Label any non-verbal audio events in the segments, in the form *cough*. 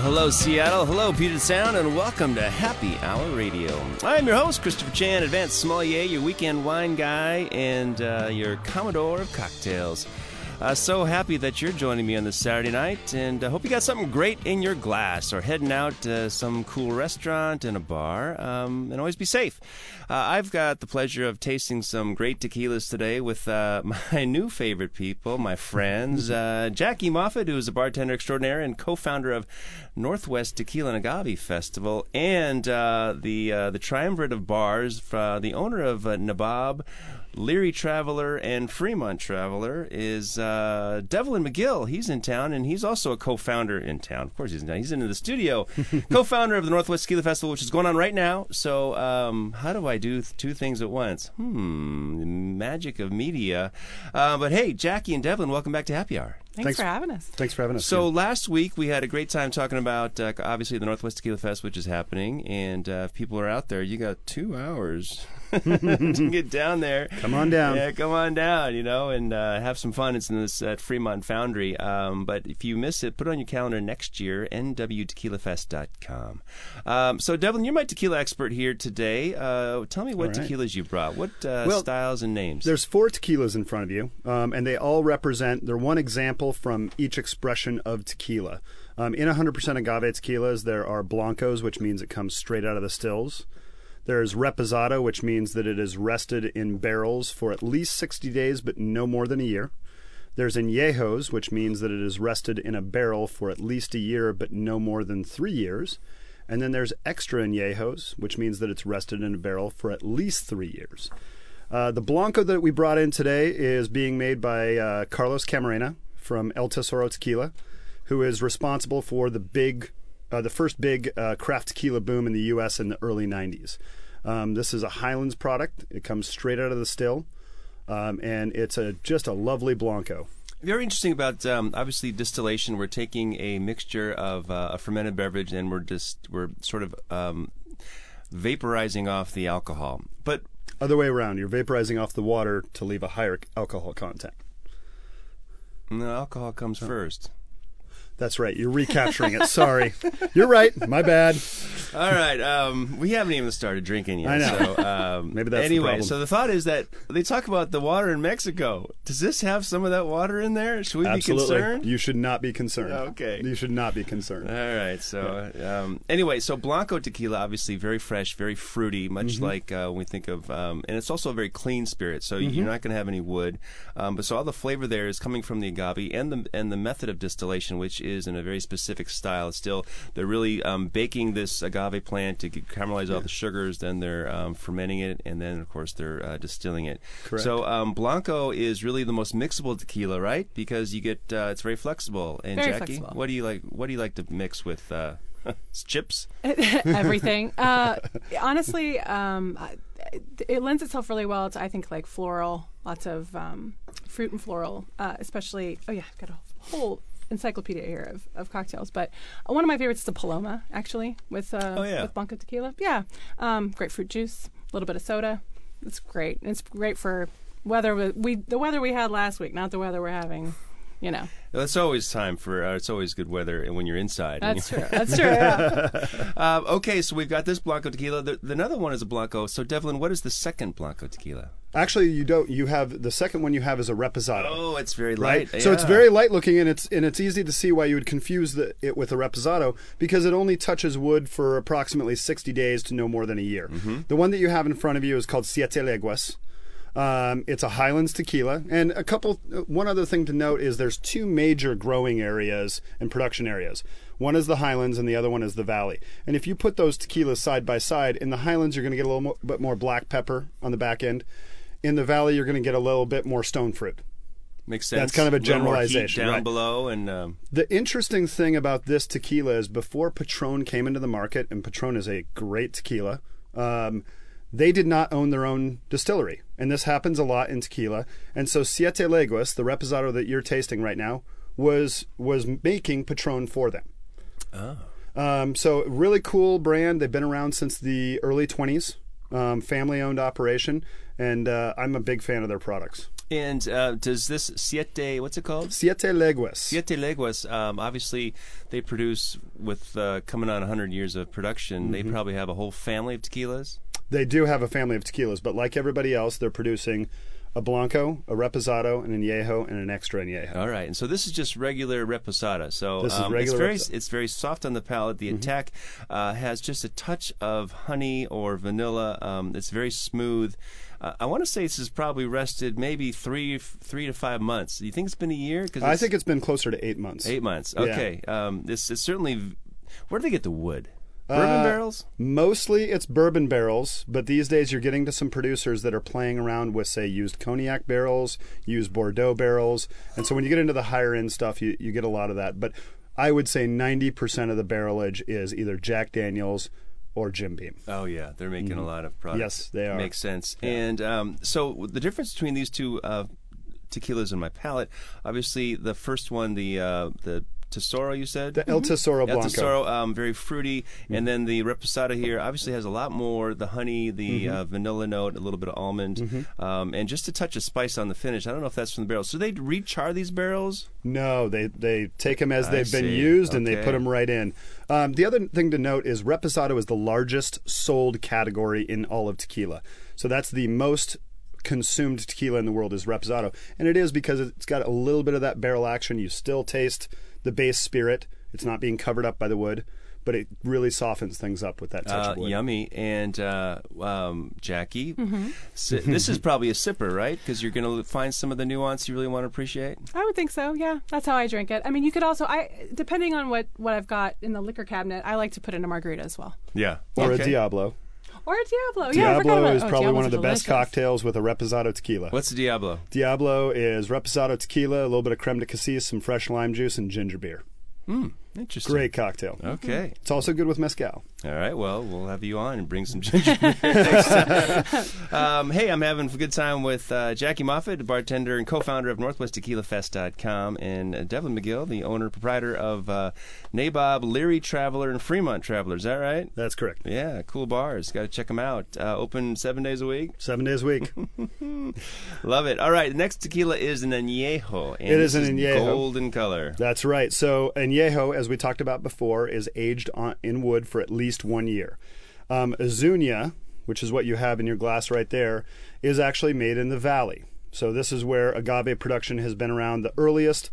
Well, hello, Seattle. Hello, Puget Sound, and welcome to Happy Hour Radio. I'm your host, Christopher Chan, advanced sommelier, your weekend wine guy, and uh, your commodore of cocktails. Uh, so happy that you're joining me on this Saturday night, and I uh, hope you got something great in your glass or heading out to some cool restaurant and a bar. Um, and always be safe. Uh, I've got the pleasure of tasting some great tequilas today with uh, *laughs* my new favorite people, my friends, uh, Jackie Moffat, who is a bartender extraordinaire and co-founder of Northwest Tequila and Agave Festival, and uh, the the triumvirate of bars, the owner of Nabob. Leary Traveler and Fremont Traveler is uh, Devlin McGill. He's in town, and he's also a co-founder in town. Of course, he's in town. He's in the studio, *laughs* co-founder of the Northwest Tequila Festival, which is going on right now. So, um, how do I do th- two things at once? Hmm, magic of media. Uh, but hey, Jackie and Devlin, welcome back to Happy Hour. Thanks, Thanks, for having us. Thanks for having us. So last week we had a great time talking about uh, obviously the Northwest Tequila Fest, which is happening, and uh, if people are out there, you got two hours *laughs* to get down there. Come on down. Yeah, come on down. You know, and uh, have some fun. It's in this at Fremont Foundry. Um, but if you miss it, put it on your calendar next year. NWTequilafest.com. Um, so Devlin, you're my tequila expert here today. Uh, tell me what right. tequilas you brought. What uh, well, styles and names? There's four tequilas in front of you, um, and they all represent. They're one example from each expression of tequila. Um, in 100% agave tequilas, there are blancos, which means it comes straight out of the stills. There's reposado, which means that it is rested in barrels for at least 60 days, but no more than a year. There's añejos, which means that it is rested in a barrel for at least a year, but no more than three years. And then there's extra añejos, which means that it's rested in a barrel for at least three years. Uh, the Blanco that we brought in today is being made by uh, Carlos Camarena, from El Tesoro Tequila, who is responsible for the big, uh, the first big uh, craft tequila boom in the U.S. in the early '90s. Um, this is a Highlands product. It comes straight out of the still, um, and it's a just a lovely blanco. Very interesting about um, obviously distillation. We're taking a mixture of uh, a fermented beverage, and we're just we're sort of um, vaporizing off the alcohol. But other way around, you're vaporizing off the water to leave a higher alcohol content. No, alcohol comes first. That's right. You're recapturing it. Sorry. You're right. My bad. All right. Um, we haven't even started drinking yet. I know. So, um, *laughs* Maybe that's anyway. The so the thought is that they talk about the water in Mexico. Does this have some of that water in there? Should we Absolutely. be concerned? You should not be concerned. Okay. You should not be concerned. All right. So yeah. um, anyway, so Blanco tequila, obviously very fresh, very fruity, much mm-hmm. like uh, when we think of, um, and it's also a very clean spirit. So mm-hmm. you're not going to have any wood. Um, but so all the flavor there is coming from the agave and the and the method of distillation, which is in a very specific specific style. It's still, they're really um, baking this agave plant to caramelize yeah. all the sugars. Then they're um, fermenting it, and then of course they're uh, distilling it. Correct. So um, blanco is really the most mixable tequila, right? Because you get uh, it's very flexible. And very Jackie, flexible. what do you like? What do you like to mix with? Uh, *laughs* chips *laughs* everything *laughs* uh, honestly um, it, it, lends itself really well to i think like floral lots of um, fruit and floral uh, especially oh yeah i've got a whole encyclopedia here of, of cocktails. But one of my favorites is the Paloma, actually, with uh, oh, yeah. with Blanco tequila. Yeah, um, grapefruit juice, a little bit of soda. It's great. It's great for weather. We the weather we had last week, not the weather we're having you know. It's always time for. Uh, it's always good weather when you're inside. That's true. *laughs* That's true. Yeah. *laughs* uh, okay, so we've got this blanco tequila. The, the, another one is a blanco. So Devlin, what is the second blanco tequila? Actually, you don't. You have the second one. You have is a reposado. Oh, it's very light. Right? So it's very light looking, and it's and it's easy to see why you would confuse the, it with a reposado because it only touches wood for approximately sixty days to no more than a year. Mm-hmm. The one that you have in front of you is called Siete Leguas. Um, it's a Highlands tequila, and a couple. Uh, one other thing to note is there's two major growing areas and production areas. One is the Highlands, and the other one is the Valley. And if you put those tequilas side by side, in the Highlands you're going to get a little bit more black pepper on the back end. In the Valley, you're going to get a little bit more stone fruit. Makes sense. That's kind of a little more heat generalization, down right. below, and um, The interesting thing about this tequila is before Patron came into the market, and Patron is a great tequila, um, they did not own their own distillery. And this happens a lot in tequila. And so Siete Leguas, the reposado that you're tasting right now, was was making Patron for them. Um, so really cool brand. They've been around since the early 20s. Um, family-owned operation, and uh, I'm a big fan of their products. and uh, does this siete? What's it called? Siete Leguas. Siete Leguas, um, obviously, they produce with uh, coming on 100 years of production. They Mm-hmm. probably have a whole family of tequilas. They do have a family of tequilas, but like everybody else, they're producing a Blanco, a Reposado, an Añejo, and an Extra Añejo. All right, and so this is just regular reposada. So This is um, regular it's reposado. very it's very soft on the palate. The attack uh, has just a touch of honey or vanilla. Um, it's very smooth. Uh, I want to say this has probably rested maybe three three to five months. Do you think it's been a year? Cause I think it's been closer to eight months. eight months. Yeah. Okay, um, this is certainly. Where do they get the wood? Bourbon Uh, barrels. Mostly it's bourbon barrels, but these days you're getting to some producers that are playing around with, say, used cognac barrels, used Bordeaux barrels. And so when you get into the higher end stuff, you, you get a lot of that. But I would say 90% of the barrelage is either Jack Daniels or Jim Beam. Oh yeah, they're making a lot of products. Mm-hmm. Yes, they are. Makes sense. And um, so the difference between these two uh, tequilas in my palate, obviously the first one, the uh, the Tesoro, you said. The El Tesoro El Blanco. Mm-hmm. Tesoro, um, very fruity, and then the Reposado here obviously has a lot more the honey, the Mm-hmm. uh, vanilla note, a little bit of almond, um, and just a touch of spice on the finish. I don't know if that's from the barrels. So they rechar these barrels. No, they they take them as I they've been see. used and they put them right in. Um, the other thing to note is Reposado is the largest sold category in all of tequila. So that's the most consumed tequila in the world is Reposado, and it is because it's got a little bit of that barrel action. You still taste the base spirit. It's not being covered up by the wood, but it really softens things up with that touch Uh, of wood. yummy. And uh, um, Jackie, Mm-hmm. si- this is probably a sipper, right? Because you're going to find some of the nuance you really want to appreciate. I would think so. Yeah, that's how I drink it. I mean, you could also, I depending on what what I've got in the liquor cabinet, I like to put in a margarita as well, Yeah. Or Okay. a Diablo. Or a Diablo. yeah, I Diablo about, is oh, probably Diablos one of are the best cocktails with a Reposado tequila. What's the Diablo? Diablo is Reposado tequila, a little bit of creme de cassis, some fresh lime juice, and ginger beer. Hmm. Interesting. Great cocktail. Okay. It's also good with mezcal. All right. Well, we'll have you on and bring some ginger beer *laughs* next time. Um, hey, I'm having a good time with uh, Jackie Moffat, bartender and co-founder of NorthwestTequilaFest.com, and uh, Devlin McGill, the owner proprietor of uh, Nabob, Leary Traveler, and Fremont Traveler. Is that right? That's correct. Yeah, cool bars. Got to check them out. Uh, open seven days a week. Seven days a week. *laughs* Love it. All right, the next tequila is an añejo. And It is an añejo. golden color. That's right. So añejo, as we talked about before, is aged on, in wood for at least one year. Um, Azuñia, which is what you have in your glass right there, is actually made in the valley. So this is where agave production has been around. The earliest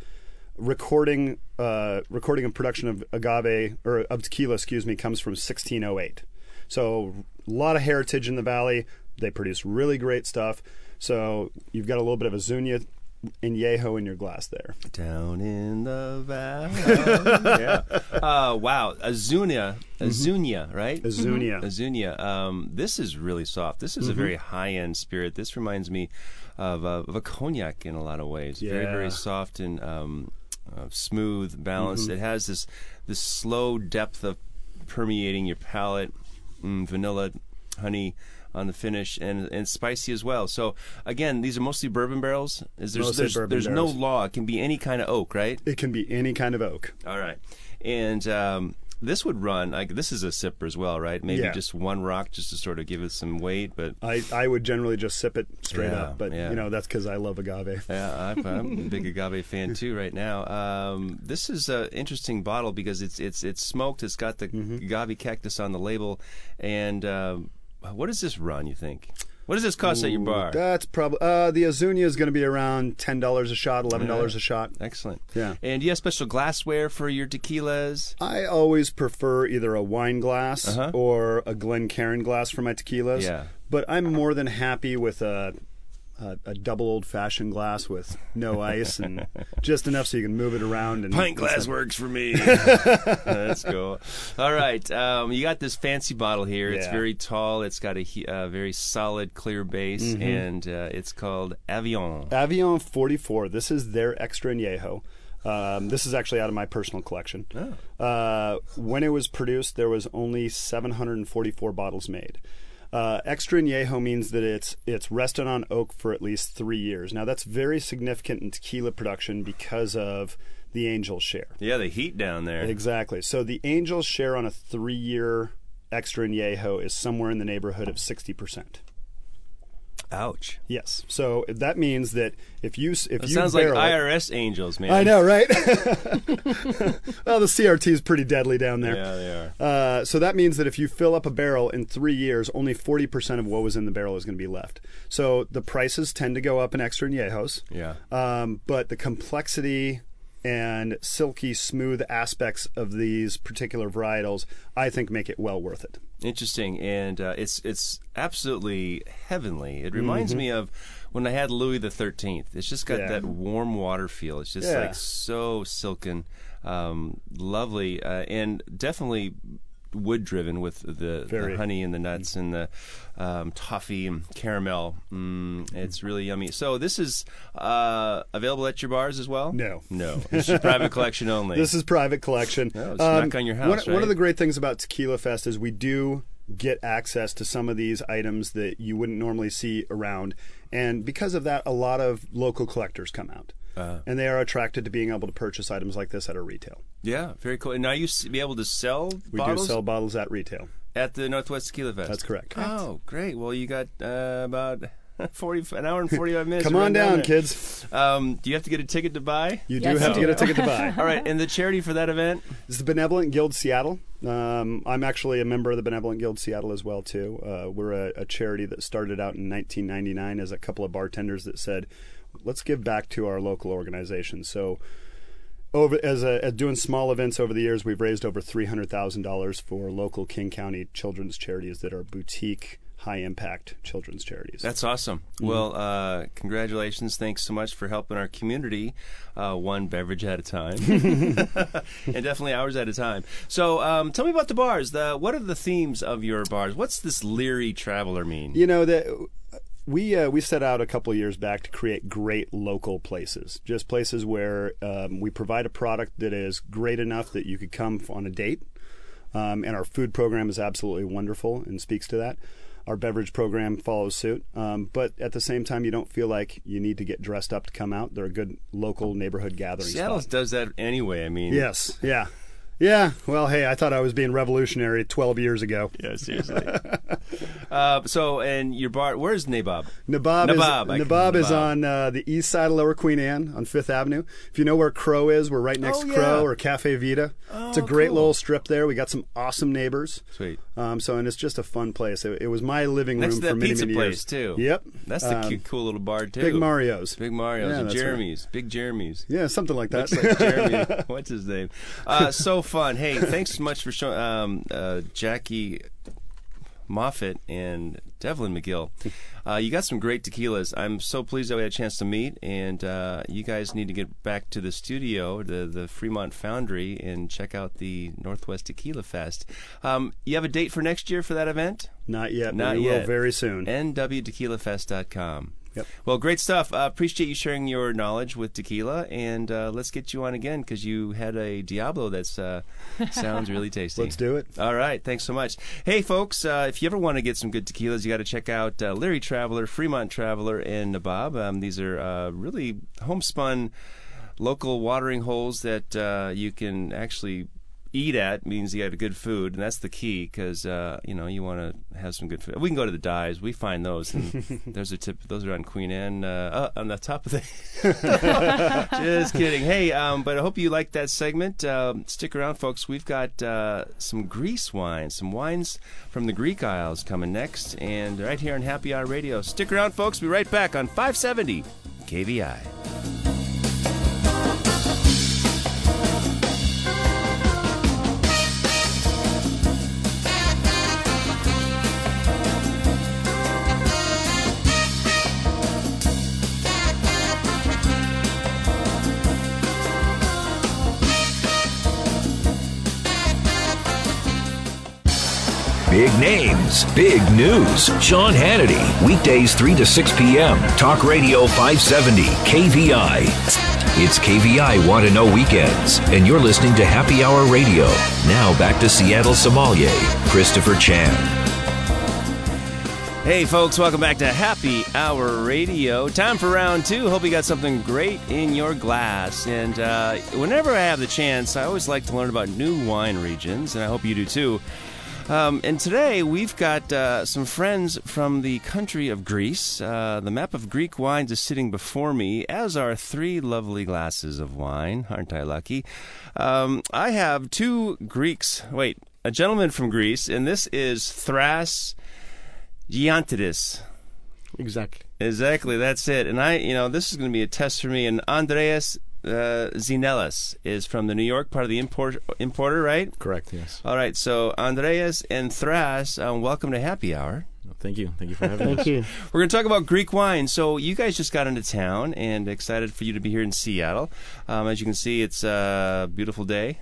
recording uh, recording of production of agave or of tequila, excuse me, comes from 1608. So a lot of heritage in the valley. They produce really great stuff. So you've got a little bit of Azuñia añejo in your glass there. Down in the valley. *laughs* yeah. Uh, wow. Azunia. Azunia, right? Azuñia. Azunia. Um, this is really soft. This is a very high end spirit. This reminds me of, uh, of a cognac in a lot of ways. Very, Yeah. very soft and um, uh, smooth, balanced. It has this this slow depth of permeating your palate. Mm, vanilla, honey on the finish, and and spicy as well. So again, these are mostly bourbon barrels. Is there's Mostly there's, there's no law. It can be any kind of oak, right? It can be any kind of oak. All right. And um, this would run like this is a sipper as well, right? Maybe Yeah. just one rock just to sort of give it some weight, but I, I would generally just sip it straight Yeah, up, but yeah. you know that's because I love agave. yeah, I'm, I'm a big agave fan too right now. Um, this is an interesting bottle because it's it's it's smoked. It's got the Mm-hmm. agave cactus on the label, and um, what does this run? You think? What does this cost at your bar? That's probably uh, the Azuñia is going to be around ten dollars a shot, eleven dollars a shot. Excellent. Yeah. And do you have special glassware for your tequilas? I always prefer either a wine glass Uh-huh. or a Glencairn glass for my tequilas. Yeah. But I'm more than happy with a a, a double old fashioned glass with no ice and *laughs* just enough so you can move it around. And Pint glass works for me. *laughs* That's cool. All right, um, you got this fancy bottle here. It's very tall. It's got a uh, very solid, clear base, and uh, it's called Avion. Avion 44. This is their extra añejo. Um, this is actually out of my personal collection. Uh, when it was produced, there was only 744 bottles made. Uh, extra añejo means that it's it's rested on oak for at least three years. Now that's very significant in tequila production because of the Angel share. Yeah, the heat down there. Exactly. So the angel share on a three-year extra añejo is somewhere in the neighborhood of 60 percent. Ouch. Yes. So that means that if you if It you sounds like it- IRS angels, man. I know, right? *laughs* well, the CRT is pretty deadly down there. Yeah, they are. Uh, so that means that if you fill up a barrel in three years, only 40% of what was in the barrel is going to be left. So the prices tend to go up in extra añejos. Yeah. Um, but the complexity and silky smooth aspects of these particular varietals, I think, make it well worth it. Interesting, and uh, it's it's absolutely heavenly. It reminds me of when I had Louis the Thirteenth. It's just got Mm-hmm. Yeah. that warm water feel. It's just Yeah. like so silken, um, lovely, uh, and definitely wood driven with the, the honey and the nuts and the um, toffee and caramel. Mm, it's really yummy. So this is uh, available at your bars as well. No. no, it's just private collection *laughs* only. This is private collection. Um, Oh, it's knock on your house, one, one of the great things about Tequila Fest is we do get access to some of these items that you wouldn't normally see around, and because of that, a lot of local collectors come out, Uh-huh. and they are attracted to being able to purchase items like this at a retail. yeah, very cool. And now you be able to sell We bottles do sell bottles at retail. at the Northwest Tequila Fest. That's correct. Oh, great. Well, you got uh, about *laughs* 40, an hour and 45 minutes. Come on run down, kids. Um, do you have to get a ticket to buy? You Yes, do have you to get a ticket to buy. *laughs* All right. And the charity for that event? It's the Benevolent Guild Seattle. Um, I'm actually a member of the Benevolent Guild Seattle as well too. Uh, we're a, a charity that started out in 1999 as a couple of bartenders that said, "Let's give back to our local organization." So, over as, a, doing small events over the years, we've raised over three hundred thousand dollars for local King County children's charities that are boutique, high impact children's charities. That's awesome. Well, uh, congratulations. Thanks so much for helping our community uh, one beverage at a time *laughs* and definitely hours at a time. So um, tell me about the bars. The, what are the themes of your bars? What's this leery traveler mean? You know that we uh, we set out a couple of years back to create great local places, just places where um, we provide a product that is great enough that you could come on a date, um, and our food program is absolutely wonderful and speaks to that. Our beverage program follows suit, um, but at the same time, you don't feel like you need to get dressed up to come out. They're a good local neighborhood gathering Seattle spot. does that anyway. I mean, Yes, yeah, yeah. Well, hey, I thought I was being revolutionary 12 years ago. Yeah, *laughs* seriously. uh, so, and your bar, where's Nabob? Nabob, Nabob, is, Nabob is on uh, the east side of Lower Queen Anne on Fifth Avenue. If you know where Crow is, we're right next Oh, to yeah. Crow or Cafe Vita. it's a great cool. little strip there. We got some awesome neighbors. Sweet. Um, so, and it's just a fun place. It, it was my living Next room to for many, pizza many place, years. too. Yep. That's the Um, cute, cool little bar, too. Big Mario's. Big Mario's. Yeah, and that's right. Jeremy's. Big Jeremy's. Yeah, something like that. Looks like Jeremy. *laughs* What's his name? Uh, so fun. Hey, thanks so much for showing um, uh, Jackie Moffat and Devlin McGill. Uh, you got some great tequilas. I'm so pleased that we had a chance to meet, and uh, you guys need to get back to the studio, the the Fremont Foundry, and check out the Northwest Tequila Fest. Um, you have a date for next year for that event? Not yet. but Not we yet. will very soon. nwtequilafest.com. Yep. Well, great stuff. Uh, appreciate you sharing your knowledge with tequila, and uh, let's get you on again because you had a Diablo that uh, sounds really *laughs* tasty. Let's do it. All right, thanks so much. Hey, folks, uh, if you ever want to get some good tequilas, you got to check out uh, Leary Traveler, Fremont Traveler, and Nabob. Um, these are uh, really homespun local watering holes that uh, you can actually eat at means you got good food and that's the key because uh, you know you want to have some good food. We can go to the dives we find those and *laughs* there's a tip those are on queen anne uh, uh, on the top of the *laughs* just kidding. Hey um, but i hope you liked that segment. Um, stick around folks. We've got uh, some greece wines some wines from the greek isles coming next and right here on happy hour radio. Stick around folks. Be right back on 570 kvi Big names, big news. Sean Hannity, weekdays 3 to 6 p.m. Talk Radio 570, KVI. It's KVI Want to Know Weekends, and you're listening to Happy Hour Radio. Now back to Seattle sommelier, Christopher Chan. Hey, folks, welcome back to Happy Hour Radio. Time for round two. Hope you got something great in your glass. And uh, whenever I have the chance, I always like to learn about new wine regions, and I hope you do too. Um, and today we've got uh, some friends from the country of Greece. Uh, the map of Greek wines is sitting before me, as are three lovely glasses of wine. Aren't I lucky? Um, I have two Greeks. Wait, a gentleman from Greece, and this is Thras Giantidis. Exactly. Exactly, that's it. And I, you know, this is going to be a test for me. And Andreas uh, Zinelis is from the New York part of the import, importer, right? Correct. Yes. All right. So Andreas and Thras, um, welcome to Happy Hour. Thank you. Thank you for having us. Thank you. We're going to talk about Greek wine. So you guys just got into town, and excited for you to be here in Seattle. Um, as you can see, it's a beautiful day.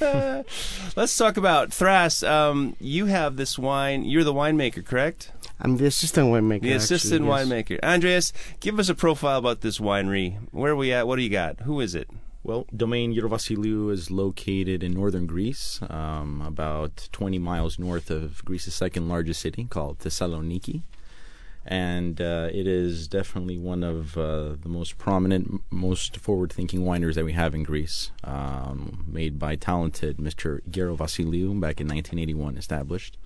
*laughs* Let's talk about Thras. Um, you have this wine. You're the winemaker, correct? I'm the assistant winemaker. The assistant actually, yes. winemaker. Andreas, give us a profile about this winery. Where are we at? What do you got? Who is it? Well, Domain Yerovasiliou is located in northern Greece, um, about 20 miles north of Greece's second largest city called Thessaloniki. And uh, it is definitely one of uh, the most prominent, most forward thinking wineries that we have in Greece. Um, made by talented Mr. Gero Vasiliou back in 1981, established.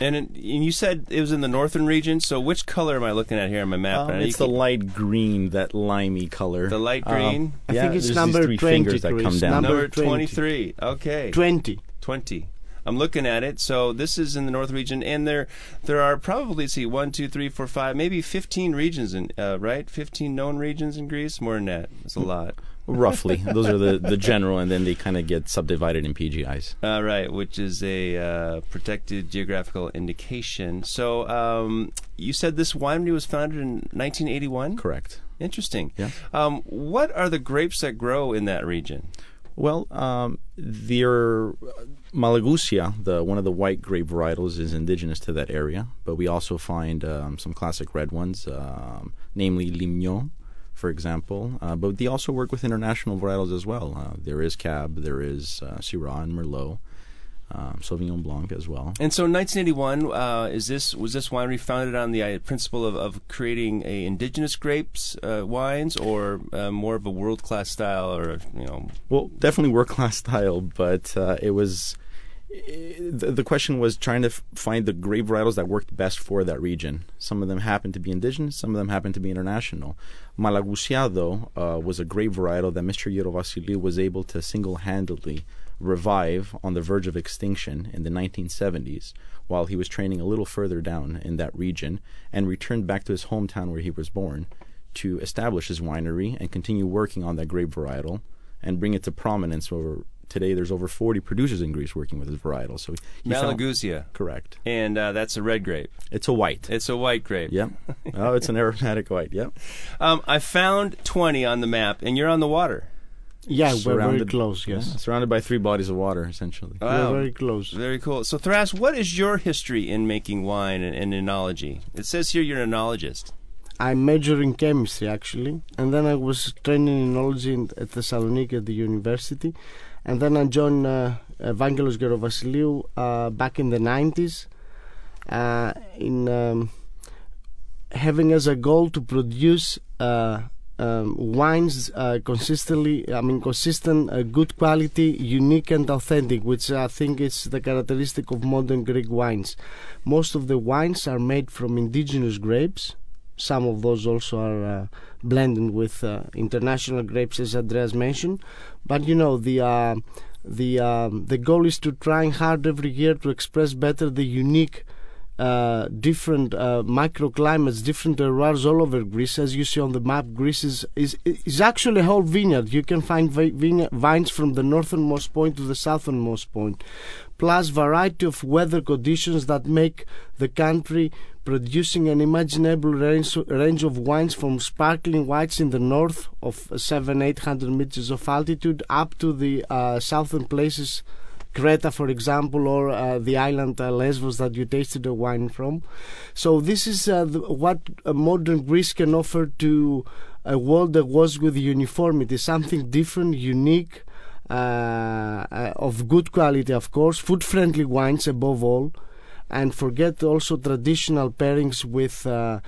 And, it, and you said it was in the northern region. So which color am I looking at here on my map? Um, I know you it's the light green, that limey color. The light Um, green? I I yeah, think it's number these three 20, fingers that come down. Number number 20. 23. Okay. 20. 20. I'm looking at it. So this is in the north region, and there there are probably let's see one, two, three, four, five, maybe 15 regions in uh, right, 15 known regions in Greece. More than that. it's a lot. Roughly, *laughs* those are the, the general, and then they kind of get subdivided in PGIs. All right, which is a uh, protected geographical indication. So um, you said this winery was founded in 1981. Correct. Interesting. Yeah. Um, what are the grapes that grow in that region? Well, um, their Malagusia, the one of the white grape varietals, is indigenous to that area, but we also find um, some classic red ones, um, namely Limnio, for example. Uh, but they also work with international varietals as well. Uh, there is Cab, there is uh, Syrah and Merlot, um, Sauvignon Blanc as well. And so, in 1981, uh, is this was this winery founded on the uh, principle of, of creating a indigenous grapes uh, wines, or uh, more of a world class style, or you know? Well, definitely work class *laughs* style, but uh, it was. The, question was trying to find the grape varietals that worked best for that region. Some of them happened to be indigenous, some of them happened to be international. Malagusia, though, uh, was a grape varietal that Mr. Yerovasiliou was able to single handedly revive on the verge of extinction in the 1970s while he was training a little further down in that region and returned back to his hometown where he was born to establish his winery and continue working on that grape varietal and bring it to prominence over today there's over 40 producers in Greece working with this varietal so he found- Malagusia, correct and uh, that's a red grape. it's a white It's a white grape. yep oh it's an aromatic white yep *laughs* Um, I found 20 on the map, and you're on the water. Yeah, we're very Surrounded- close, yes. Yeah, surrounded by three bodies of water essentially Wow. We're very close. Very cool. So, Thras, what is your history in making wine and, and enology? It says here you're an enologist. I majored in chemistry actually, and then I was training in enology in, at Thessaloniki at the university, and then I joined uh, Evangelos Gerovasiliou uh, back in the 90s, uh, in um, having as a goal to produce uh, um, wines uh, consistently. I mean, consistent, uh, good quality, unique and authentic, which I think is the characteristic of modern Greek wines. Most of the wines are made from indigenous grapes. Some of those also are uh, blended with uh, international grapes, as Andreas mentioned. But you know, the uh, the um, the goal is to try hard every year to express better the unique uh, different uh, microclimates, different terroirs all over Greece. As you see on the map, Greece is, is, is actually a whole vineyard. You can find vi- vineyard, vines from the northernmost point to the southernmost point, plus variety of weather conditions that make the country producing an imaginable range, range of wines from sparkling whites in the north of seven, eight hundred meters of altitude up to the uh, southern places Creta, for example, or uh, the island uh, Lesbos that you tasted the wine from. So this is uh, the, what modern Greece can offer to a world that was with uniformity, something different, unique, uh, uh, of good quality, of course, food-friendly wines above all, and forget also traditional pairings with uh,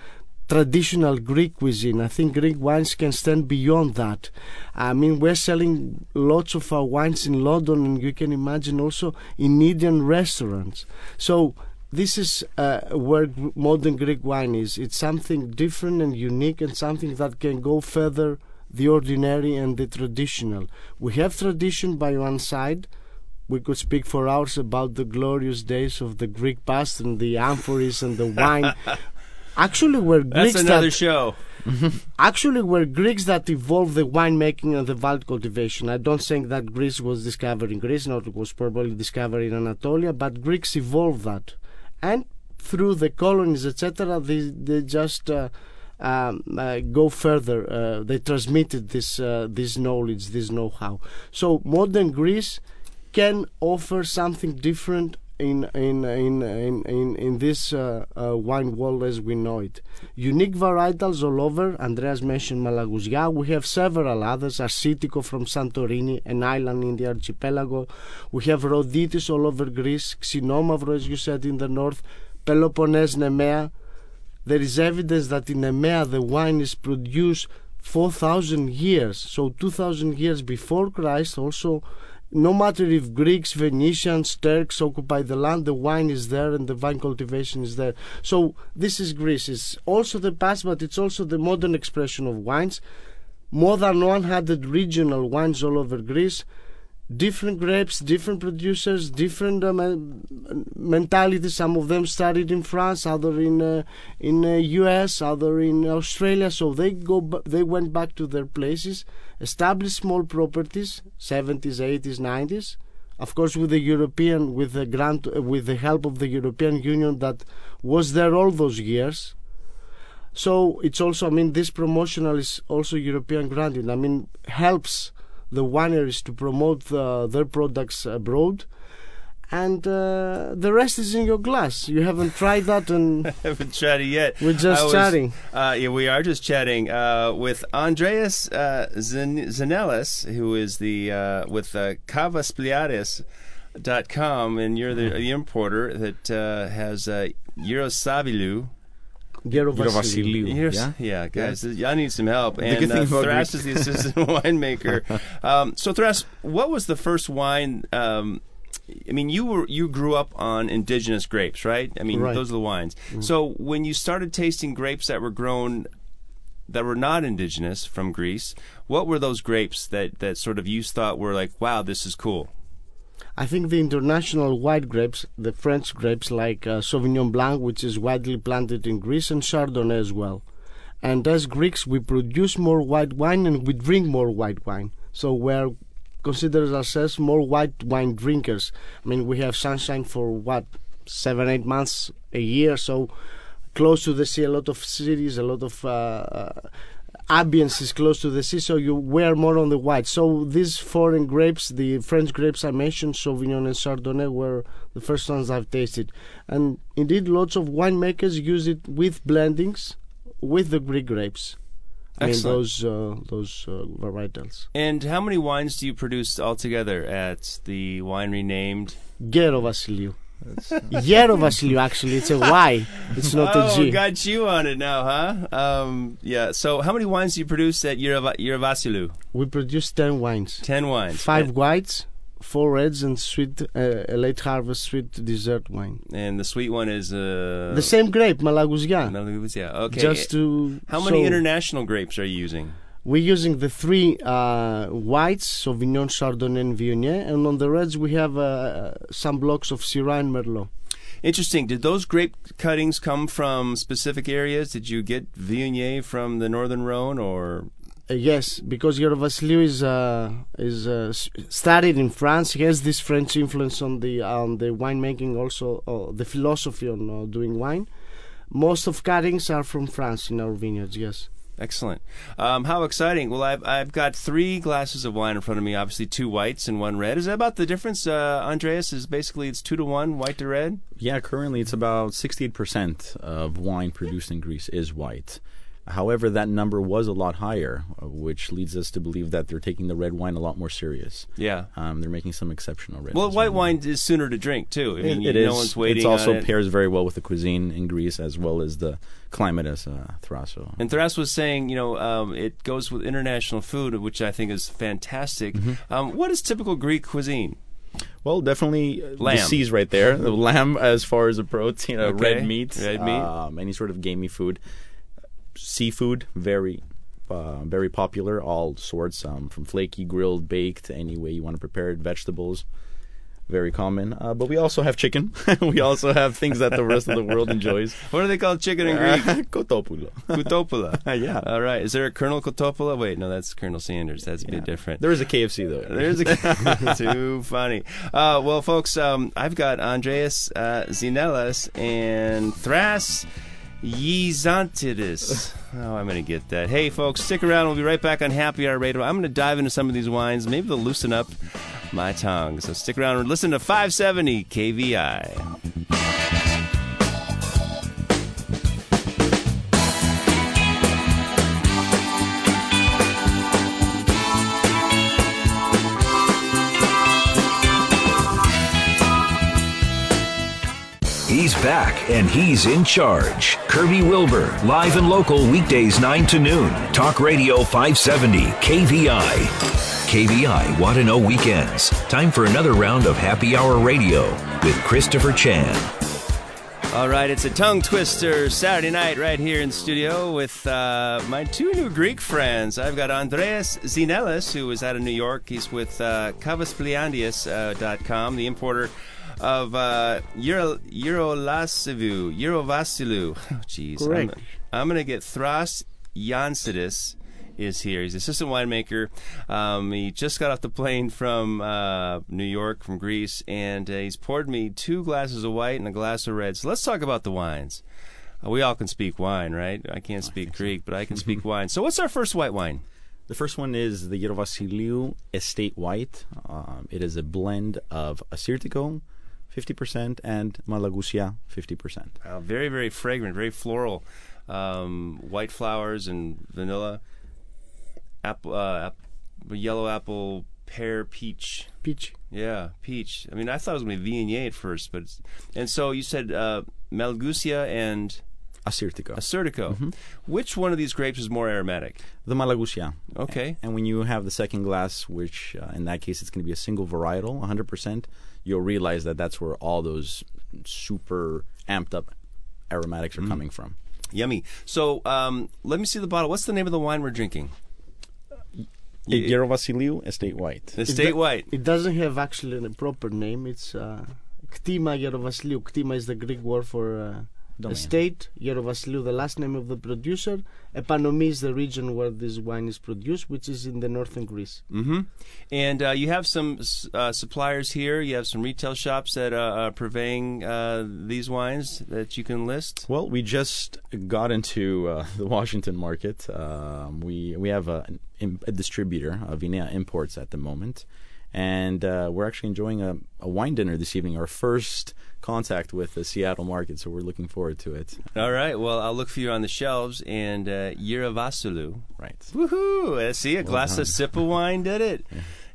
traditional Greek cuisine. I think Greek wines can stand beyond that. I mean, we're selling lots of our wines in London, and you can imagine also in Indian restaurants. So this is uh, where modern Greek wine is. It's something different and unique, and something that can go further the ordinary and the traditional. We have tradition by one side. We could speak for hours about the glorious days of the Greek past and the amphoras and the wine. *laughs* Actually, we're Greeks That's another that, show. *laughs* Actually, we're Greeks that evolved the winemaking and the vine cultivation. I don't think that Greece was discovered in Greece, not it was probably discovered in Anatolia, but Greeks evolved that. And through the colonies, etc., they, they just uh, um, uh, go further. Uh, they transmitted this uh, this knowledge, this know-how. So modern Greece can offer something different in in in in in, in this uh, uh, wine world as we know it. Unique varietals all over. Andreas mentioned Malagousia. We have several others. Assyrtiko from Santorini, an island in the archipelago. We have Rhoditis all over Greece. Xinomavro, as you said, in the north. Peloponnese, Nemea. There is evidence that in Nemea the wine is produced 4,000 years, so 2,000 years before Christ, also no matter if Greeks, Venetians, Turks occupy the land, the wine is there and the vine cultivation is there. So this is Greece. It's also the past, but it's also the modern expression of wines. More than 100 regional wines all over Greece. Different grapes, different producers, different uh. Some of them started in France, other in uh, in uh, U.S., other in Australia. So they go, they went back to their places established small properties, 70s, 80s, 90s. Of course, with the European, with the grant, with the help of the European Union that was there all those years. So it's also, I mean, this promotional is also European granted. I mean, helps the wineries to promote uh, their products abroad and uh, the rest is in your glass. You haven't tried that, and *laughs* haven't tried it yet. We're just was, chatting. Uh, yeah, we are just chatting uh, with Andreas uh, Zanelis, who is the uh, with uh, Cavaspliades.com, and you're the, the importer that uh, has uh, Eurosavilu. Gero Vasiliou. Yeah? yeah, guys, yeah. I need some help. The and uh, Thras is the assistant *laughs* winemaker. *laughs* Um, so, Thras, what was the first wine um, I mean, you were you grew up on indigenous grapes, right? I mean, right. those are the wines. Mm-hmm. So when you started tasting grapes that were grown that were not indigenous from Greece, what were those grapes that that sort of you thought were like, wow, this is cool? I think the international white grapes, the French grapes like uh, Sauvignon Blanc, which is widely planted in Greece, and Chardonnay as well. And as Greeks, we produce more white wine and we drink more white wine. So we're considers ourselves more white wine drinkers. I mean, we have sunshine for what seven, eight months a year, so close to the sea. A lot of cities, a lot of uh, uh, ambience is close to the sea, so you wear more on the white. So these foreign grapes, the French grapes I mentioned, Sauvignon and Chardonnay, were the first ones I've tasted. And indeed, lots of winemakers use it with blendings with the Greek grapes. I mean those uh, those uh, varietals. And how many wines do you produce altogether at the winery named Gero Vasiliou? Gero *laughs* Vasiliou, actually, it's a Y. It's not oh, a G. got you on it now, huh? Um, yeah. So, how many wines do you produce at Gero Vasiliou? We produce ten wines. Ten wines. Five whites, four reds and sweet uh, late harvest sweet dessert wine. And the sweet one is uh, the same grape, Malagousia. Malagousia. Okay. Just to how many so international grapes are you using? We're using the three uh, whites, Sauvignon, Chardonnay, and Viognier, and on the reds we have uh, some blocks of Syrah and Merlot. Interesting. Did those grape cuttings come from specific areas? Did you get Viognier from the Northern Rhone or uh, yes, because Gero Vasiliou is uh, is uh, studied in France. He has this French influence on the on the winemaking, also uh, the philosophy on uh, doing wine. Most of cuttings are from France in our vineyards. Yes. Excellent. Um, how exciting. Well, I've, I've got three glasses of wine in front of me, obviously two whites and one red. Is that about the difference, uh, Andreas? Is basically it's two to one, white to red? Yeah, currently it's about 68% of wine produced in Greece is white. However, that number was a lot higher, uh, which leads us to believe that they're taking the red wine a lot more serious. Yeah. Um, they're making some exceptional red. Well, white wine is sooner to drink, too. I mean, It, it no is. one's waiting It also it. pairs very well with the cuisine in Greece as well as the climate as uh, Thraso. And Thras was saying, you know, um, it goes with international food, which I think is fantastic. Mm-hmm. Um, what is typical Greek cuisine? Well, definitely uh, Lamb. the C's right there. *laughs* The lamb as far as a protein, uh, Okay. red meat, Red meat. um, any sort of gamey food, seafood, very, uh, very popular. All sorts, um, from flaky, grilled, baked, any way you want to prepare it. Vegetables, very common. Uh, but we also have chicken. *laughs* we also have things that the rest of the world enjoys. *laughs* What do they call chicken in Greek? *laughs* Kotopulo. Kutopoula. yeah. All right. Is there a Colonel Kotopoula? Wait, no, that's Colonel Sanders. That's a bit different. There is a KFC though. There's a too funny. Uh, well, folks, um, I've got Andreas uh, Zinelas and Thras Yezantidis. Oh, I'm going to get that. Hey, folks, stick around. We'll be right back on Happy Hour Radio. I'm going to dive into some of these wines. Maybe they'll loosen up my tongue. So stick around and listen to 570 KVI. Back and he's in charge. Kirby Wilbur, live and local weekdays 9 to noon. Talk Radio 570, KVI. KVI Know Weekends. Time for another round of Happy Hour Radio with Christopher Chan. All right, it's a tongue twister Saturday night right here in studio with uh, my two new Greek friends. I've got Andreas Zinelis, who is out of New York. He's with uh, Kavaspliandius.com, the importer of uh, Euro, Eurolasivu, Eurovasilu. *laughs* Oh, jeez. I'm, I'm going to get Thras Yansidis is here. He's assistant winemaker. Um, he just got off the plane from uh, New York, from Greece, and uh, he's poured me two glasses of white and a glass of red. So let's talk about the wines. Uh, we all can speak wine, right? I can't speak Greek, but I can speak *laughs* wine. So what's our first white wine? The first one is the Yerovasiliou Estate White. Um, it is a blend of Assyrtiko, 50%, and Malagusia, 50%. Uh, very, very fragrant, very floral. Um, white flowers and vanilla. Apple, uh, yellow apple, pear, peach. Peach. Yeah, peach. I mean, I thought it was going to be Viognier at first, but it's, and so you said uh, Malgusia and Assyrtiko. Assyrtiko. Which one of these grapes is more aromatic? the Malagusia. Okay. And when you have the second glass, which uh, in that case it's going to be a single varietal, 100%, you'll realize that that's where all those super amped up aromatics are coming from. Yummy. So um, let me see the bottle. What's the name of the wine we're drinking? The Yerovasiliou Estate White. The State do- White. It doesn't have actually a proper name. It's uh, Ktima Yerovasiliou. Ktima is the Greek word for uh, Domain. estate. Yerovasiliou, the last name of the producer. Epanomi is the region where this wine is produced, which is in the northern Greece. hmm And uh, you have some uh, suppliers here. You have some retail shops that uh, are purveying uh, these wines that you can list. Well, we just got into uh, the Washington market. Um, we we have a, a distributor, uh, Vinea Imports, at the moment, and uh, we're actually enjoying a, a wine dinner this evening. Our first contact with the Seattle market, so we're looking forward to it. All right. Well, I'll look for you on the shelves. And uh, Yeravasulu. Right. Woohoo! See, a glass done. of sip of wine did it.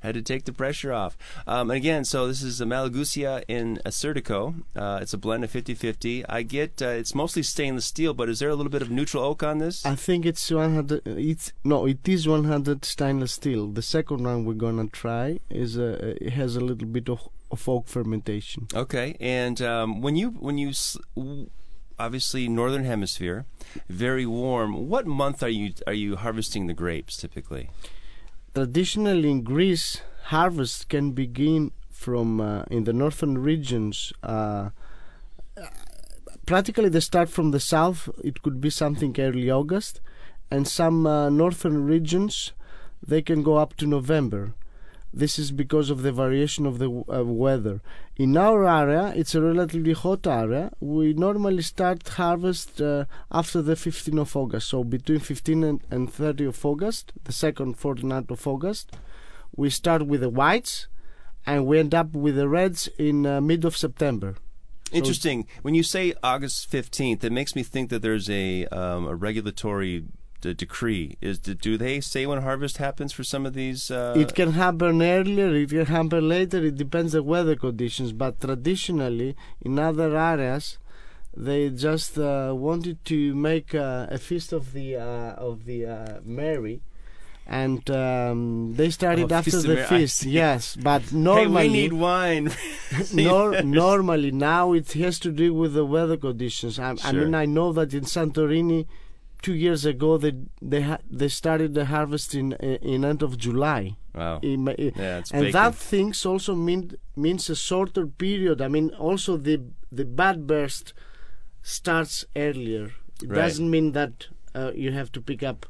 Had to take the pressure off. Um, and again, so this is a Malagusia in Assyrtiko. Uh, it's a blend of 50-50. I get uh, it's mostly stainless steel, but is there a little bit of neutral oak on this? I think it's 100. It's no, it is 100 stainless steel. The second one we're gonna try is uh, it has a little bit of, of oak fermentation. Okay, and um, when you when you obviously northern hemisphere, very warm. What month are you are you harvesting the grapes typically? Traditionally in Greece, harvest can begin from uh, in the northern regions. Uh, practically, they start from the south. It could be something early August, and some uh, northern regions they can go up to November. this is because of the variation of the uh, weather. In our area, it's a relatively hot area. We normally start harvest uh, after the 15th of August, so between 15 and, and 30 of August, the second fortnight of August. We start with the whites, and we end up with the reds in uh, mid of September. Interesting. When you say August 15th, it makes me think that there's a, um, a regulatory d- decree. Is the, Do they say when harvest happens for some of these? Uh, It can happen earlier, it can happen later. It depends on the weather conditions. But traditionally, in other areas, they just uh, wanted to make uh, a feast of the uh, of the uh, Mary, and um, they started Oh, after Feast the feast. Yes, *laughs* but normally hey, we need wine. *laughs* *laughs* nor- normally now it has to do with the weather conditions. I, I mean, I know that in Santorini, two years ago they they ha- they started the harvest in in end of July. wow. In Ma- Yeah, it's and baking. that things also mean means a shorter period. I mean, also the the bud burst starts earlier. It Right. doesn't mean that uh, you have to pick up.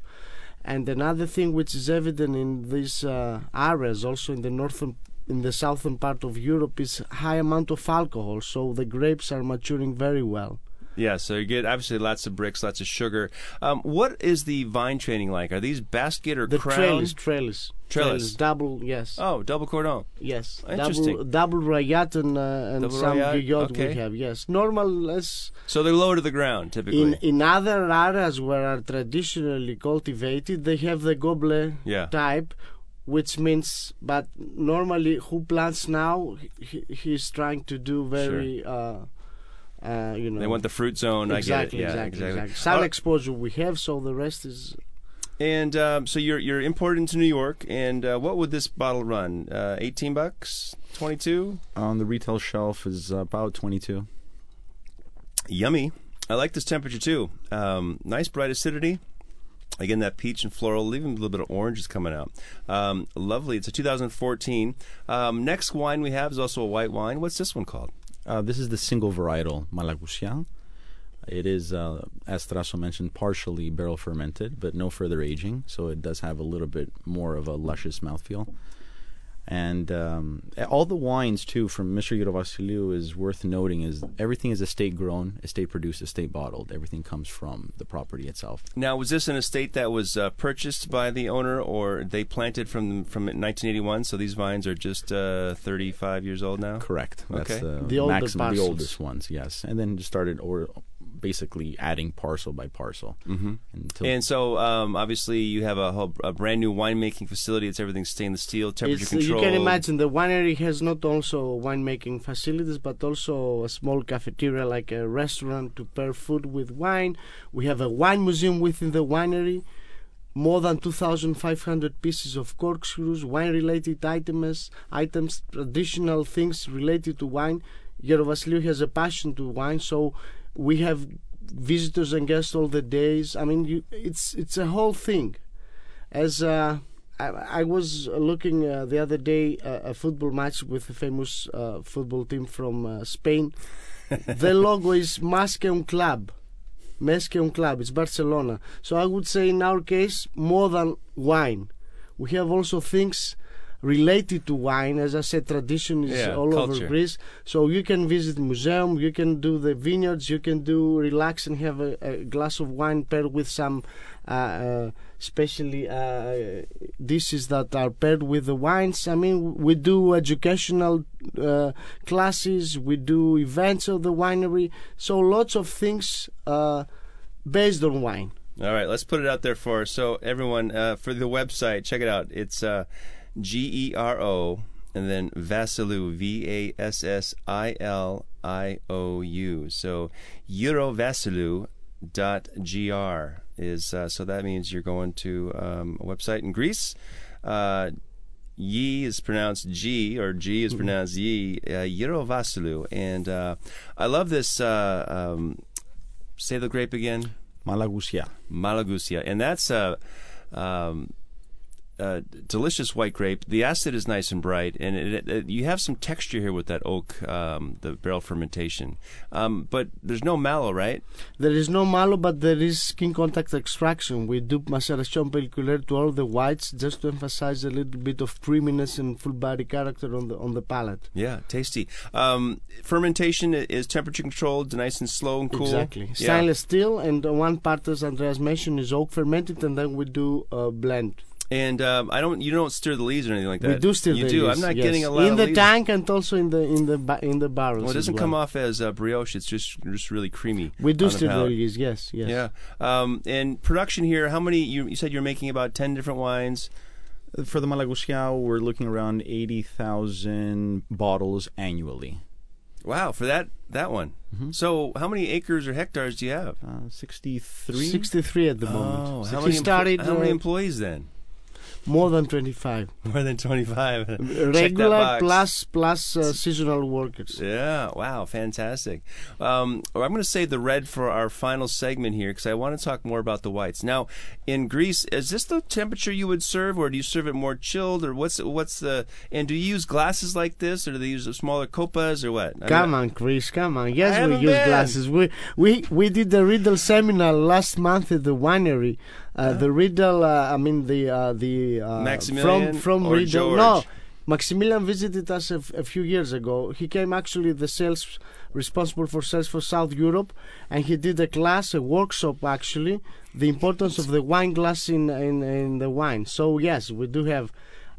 And another thing which is evident in these uh, areas, also in the northern, in the southern part of Europe, is high amount of alcohol. So the grapes are maturing very well. Yeah, so you get obviously lots of Brix, lots of sugar. Um, what is the vine training like? Are these basket or The crown? trellis, trellis, Trellis. double, yes, Oh, double cordon. yes, Interesting. double, double rayat and, uh, and Double some Guyot okay. we have. Yes, normal. Let's So they're low to the ground typically. In in other areas where are traditionally cultivated, they have the goblet Yeah. type, which means. But normally, who plants now, he, he's trying to do very. Uh, uh, you know, they want the fruit zone. exactly, I get it. Yeah, exactly, exactly. All Sun right. exposure we have, so the rest is. And um, so you're you're imported into New York, and uh, what would this bottle run? Uh, Eighteen bucks, twenty two. On the retail shelf is about 22. Yummy. I like this temperature too. Um, nice bright acidity. Again, that peach and floral, even a little bit of orange is coming out. Um, lovely. It's a 2014. Um, next wine we have is also a white wine. What's this one called? Uh, this is the single varietal Malagousia. It is, uh, as Traso mentioned, partially barrel fermented, but no further aging, so it does have a little bit more of a luscious mouthfeel. And um, all the wines too from Mr. Yerovasiliou is worth noting is everything is estate grown, estate produced, estate bottled. Everything comes from the property itself. Now, was this an estate that was uh, purchased by the owner, or they planted from from 1981? So these vines are just uh, 35 years old now. Correct. That's Okay. the, The older maximum, the oldest ones. Yes, and then just started or basically adding parcel by parcel Mm-hmm. until And so, um, obviously, you have a, whole, a brand new winemaking facility. It's everything stainless steel, temperature It's, you can imagine the winery has not also winemaking facilities, but also a small cafeteria like a restaurant to pair food with wine. We have a wine museum within the winery. More than 2,500 pieces of corkscrews, wine-related items, items, traditional things related to wine. Yerovasiliou has a passion to wine, so we have visitors and guests all the days. I mean, you, it's it's a whole thing. As uh, I, I was looking uh, the other day uh, a football match with a famous uh, football team from uh, Spain. *laughs* the logo is Más que un club. Más que un club. It's Barcelona. So I would say in our case more than wine. We have also things related to wine. As I said, tradition is Yeah, all culture. over Greece. So you can visit museum, you can do the vineyards, you can do relax and have a, a glass of wine paired with some, uh, uh, especially uh, dishes that are paired with the wines. I mean, we do educational uh, classes, we do events of the winery. So lots of things uh, based on wine. All right, let's put it out there for so everyone uh, for the website. Check it out. It's uh, G E R O and then Vassiliou V A S S I L I O U. So Yerovasiliou dot gr is uh, so that means you're going to um, a website in Greece. Uh, Yi is pronounced G, or G is pronounced Yi. Uh, Yerovasiliou, and uh, I love this. Uh, um, say the grape again. Malagousia. Malagousia, and that's uh, um, uh, delicious white grape. The acid is nice and bright, and it, it, you have some texture here with that oak, um, the barrel fermentation. Um, but there's no malo, right? There is no malo, but there is skin contact extraction. We do maceration pelliculaire to all the whites just to emphasize a little bit of creaminess and full body character on the on the palate. Yeah, tasty. Um, fermentation is temperature controlled, nice and slow and cool. Exactly. Yeah. Stainless steel, and one part, as Andreas mentioned, is oak fermented, and then we do a blend. And um, I don't, you don't stir the lees or anything like that. We do still You the do. lees, I'm not yes. getting a lot in of the lees. tank and also in the in the ba- in the barrels. Well, it doesn't well. come off as uh, brioche. It's just just really creamy. We do on the the lees, yes, yes. Yeah. Um, and production here. How many? You, you said you're making about ten different wines. For the Malagusiao, we're looking around 80,000 bottles annually. Wow, for that that one. Mm-hmm. So, how many acres or hectares do you have? Uh, 63? 63 at the moment. Oh, So how he many, empl- started how many uh, employees then? More than 25. *laughs* More than twenty-five. *laughs* Regular plus plus uh, seasonal workers. Yeah, wow, fantastic. Um, well, I'm going to save the red for our final segment here because I want to talk more about the whites. Now, in Greece, is this the temperature you would serve, or do you serve it more chilled, or what's what's the? And do you use glasses like this, or do they use smaller copas, or what? I Come mean, on, Chris. Come on. I Yes, we use been. glasses. We we we did the Riedel seminar last month at the winery. Uh, the Riedel, uh, I mean the uh, the uh, Maximilian from from or Riedel. George? No, Maximilian visited us a, f- a few years ago. He came actually the sales responsible for sales for South Europe, and he did a class, a workshop actually, the importance of the wine glass in in, in the wine. So yes, we do have.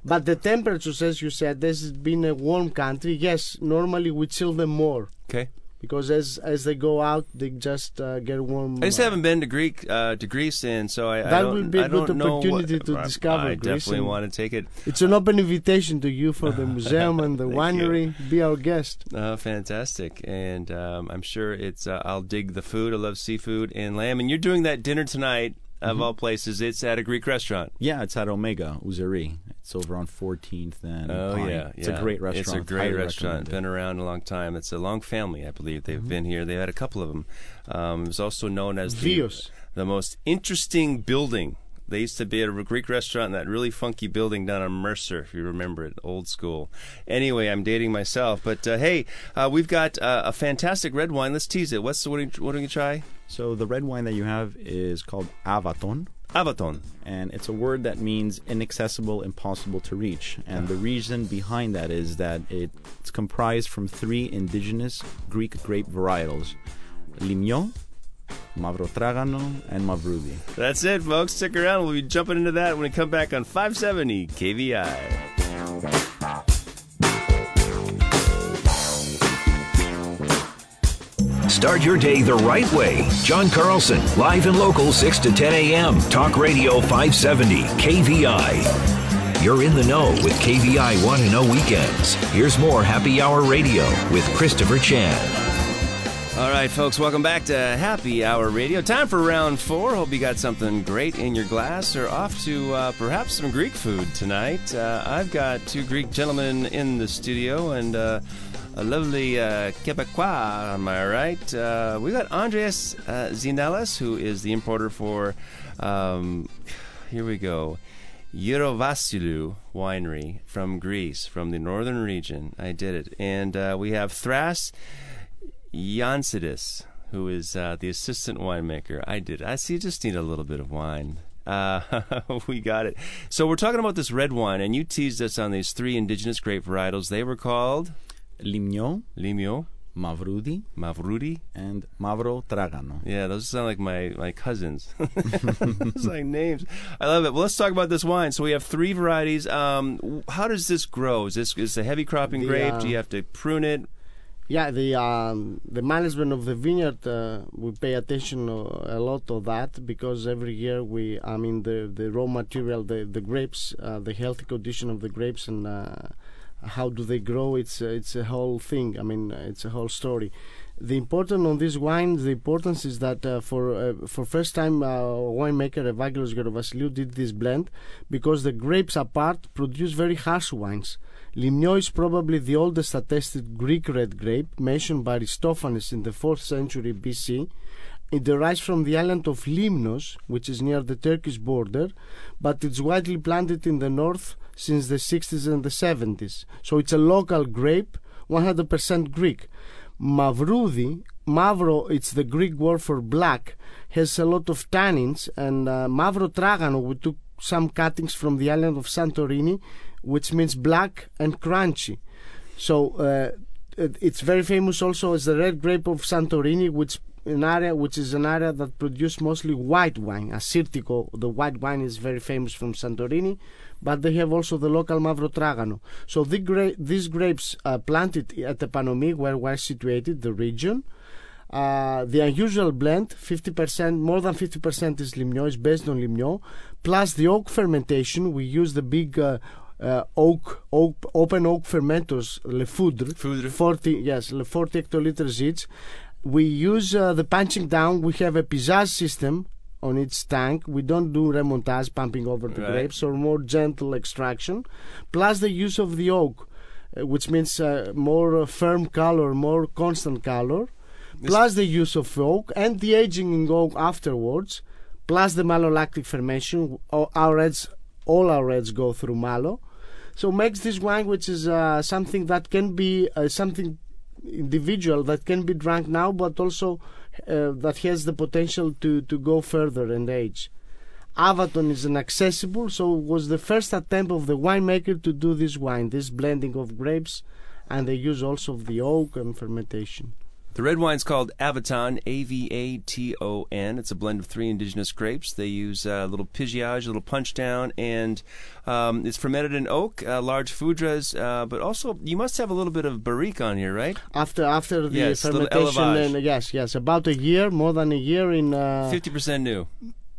But the temperatures, as you said, this has been a warm country. Yes, normally we chill them more Okay. Because as as they go out, they just uh, get warm. I just uh, haven't been to Greek uh, to Greece, and so I, I That don't, will be a I good opportunity what, to I- discover I Greece definitely want to take it. It's an open invitation to you for the *laughs* museum and the Thank you. winery. Be our guest. Oh, fantastic! And um, I'm sure it's. Uh, I'll dig the food. I love seafood and lamb. And you're doing that dinner tonight, of Mm-hmm. all places. It's at a Greek restaurant. Yeah, it's at Omega, Ouzeri. It's over on 14th and Oh Pine. yeah, It's yeah. a great restaurant. It's a great Highly restaurant. recommend it. Been around a long time. It's a long family, I believe. They've Mm-hmm. been here. They've had a couple of them. Um, it was also known as the, the most interesting building. They used to be at a Greek restaurant in that really funky building down on Mercer, if you remember it, old school. Anyway, I'm dating myself, but uh, hey, uh, we've got uh, a fantastic red wine. Let's tease it. What's the, what? Are you, what are you try? So the red wine that you have is called Avaton. Avaton. and it's a word that means inaccessible, impossible to reach. And the reason behind that is that it's comprised from three indigenous Greek grape varietals: Limnio, Mavrotragano, and Mavroudi. That's it, folks. Stick around. We'll be jumping into that when we come back on 570 KVI. Start your day the right way. John Carlson, live and local, 6 to 10 a.m. Talk Radio 570, KVI. You're in the know with KVI 1 to oh Know Weekends. Here's more Happy Hour Radio with Christopher Chan. All right, folks, welcome back to Happy Hour Radio. Time for round four. Hope you got something great in your glass or off to uh, perhaps some Greek food tonight. Uh, I've got two Greek gentlemen in the studio and uh, a lovely uh, Quebecois on my right. Uh, we got Andreas uh, Zinelis, who is the importer for, um, here we go, Yerovasiliou Winery from Greece, from the northern region. I did it. And uh, we have Thras. Yansidis, who is uh, the assistant winemaker. I did. I see. You just need a little bit of wine. Uh, *laughs* we got it. So we're talking about this red wine, and you teased us on these three indigenous grape varietals. They were called Limnio, Limnio, Mavroudi, Mavroudi. and Mavrotragano. Yeah, those sound like my, my cousins. *laughs* those like names. I love it. Well, let's talk about this wine. So we have three varieties. Um, how does this grow? Is this is a heavy cropping The, grape? uh, Do you have to prune it? Yeah, the um, the management of the vineyard uh, we pay attention uh, a lot to that because every year we, I mean, the the raw material, the the grapes, uh, the healthy condition of the grapes, and uh, how do they grow? It's it's a whole thing. I mean, it's a whole story. The important on this wine, the importance is that uh, for uh, for first time winemaker Evangelos Gerovasiliou did this blend because the grapes apart produce very harsh wines. Limnio is probably the oldest attested Greek red grape, mentioned by Aristophanes in the 4th century BC, it derives from the island of Limnos, which is near the Turkish border, but it's widely planted in the north since the 60s and the 70s. So it's a local grape, 100% Greek. Mavroudi, Mavro, it's the Greek word for black, has a lot of tannins, and uh, Mavro Tragano, we took some cuttings from the island of Santorini, which means black and crunchy. So uh, it's very famous also as the red grape of Santorini, which an area which is an area that produces mostly white wine. Assyrtiko, the white wine is very famous from Santorini, but they have also the local Mavro Tragano. So the gra- these grapes are planted at the Epanomi, where we're situated, the region. Uh, the unusual blend, 50%, more than 50% is Limnio, is based on Limnio, plus the oak fermentation. We use the big uh, uh, oak, oak, open oak fermenters, Le Foudre, Foudre. 40, yes, Le 40 hectoliters each. We use uh, the punching down. We have a pigeage system on each tank. We don't do remontage, pumping over the Right. grapes, or more gentle extraction. Plus the use of the oak, uh, which means uh, more uh, firm color, more constant color. Plus the use of oak and the aging in oak afterwards. Plus the malolactic fermentation. Our reds, all our reds go through malo. So makes this wine, which is uh, something that can be uh, something individual that can be drunk now, but also uh, that has the potential to, to go further and age. Avaton is inaccessible, so it was the first attempt of the winemaker to do this wine, this blending of grapes, and they use also of the oak and fermentation. The red wine's called Avaton, A V A T O N. It's a blend of three indigenous grapes. They use uh, a little pigeage, a little punch down, and um, it's fermented in oak, uh, large foudres, uh, but also you must have a little bit of barrique on here, right? After after the Yes, fermentation, and yes, yes, about a year, more than a year in uh, 50% new.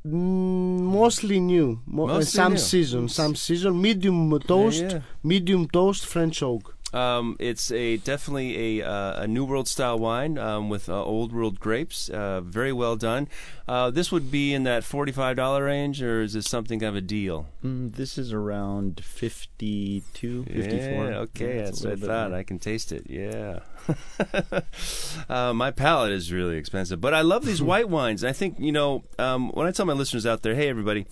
Mm, mostly new. Mo- uh, Mostly some new. season, some season. Medium toast, yeah. medium toast French oak. Um, it's a definitely a, uh, a New World style wine um, with uh, Old World grapes. Uh, very well done. Uh, this would be in that forty-five dollar range, or is this something kind of a deal? Mm, this is around 52, 54. Yeah, okay, Yeah, that's what I thought. more. I can taste it. Yeah. *laughs* uh, my palate is really expensive, but I love these *laughs* white wines. I think you know um, when I tell my listeners out there, hey everybody,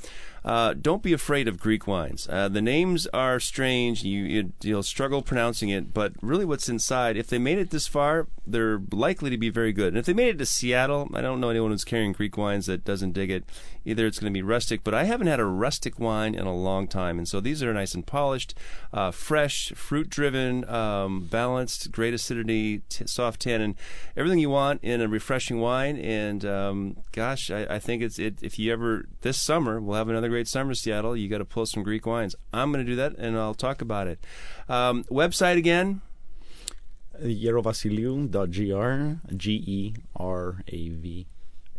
uh, don't be afraid of Greek wines. Uh, the names are strange. You, you you'll struggle pronouncing it, but really, what's inside? If they made it this far, they're likely to be very good. And if they made it to Seattle, I don't know anyone who's carrying Greek wines that doesn't dig it. Either it's going to be rustic, but I haven't had a rustic wine in a long time, and so these are nice and polished, uh, fresh, fruit-driven, um, balanced, great acidity, t- soft tannin, everything you want in a refreshing wine. And um, gosh, I, I think it's it. If you ever this summer, we'll have another great summer, Seattle. You got to pull some Greek wines. I'm going to do that, and I'll talk about it. Um, website again. Yerovasiliou.gr, G E R A V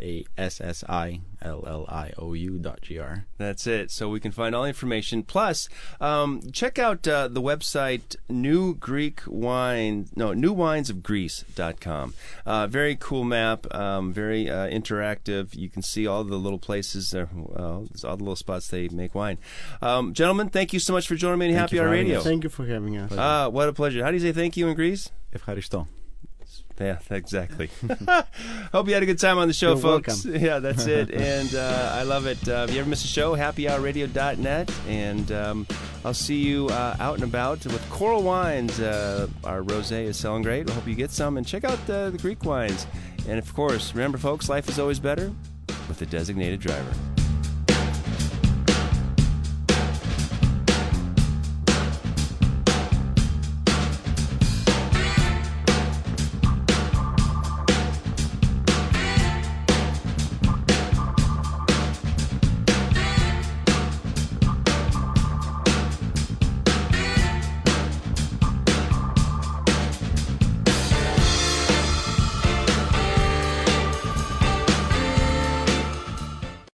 A S S I L L I O U dot gr. That's it. So we can find all the information. Plus, um, check out uh, the website New Greek Wine, no, newwinesofgreece.com. Uh, very cool map, um, very uh, interactive. You can see all the little places, there, well, all the little spots they make wine. Um, gentlemen, thank you so much for joining me on Thank Happy you for Hour having Radio. us. Thank you for having us. Ah, what a pleasure. How do you say thank you in Greece? Ευχαριστώ. Yeah, exactly. *laughs* *laughs* Hope you had a good time on the show, You're folks. welcome. *laughs* Yeah, that's it. And uh, I love it. Uh, if you ever miss a show, happyhourradio.net. And um, I'll see you uh, out and about with Coral Wines. Uh, our rosé is selling great. I hope you get some. And check out the Greek wines. And of course, remember, folks, life is always better with a designated driver.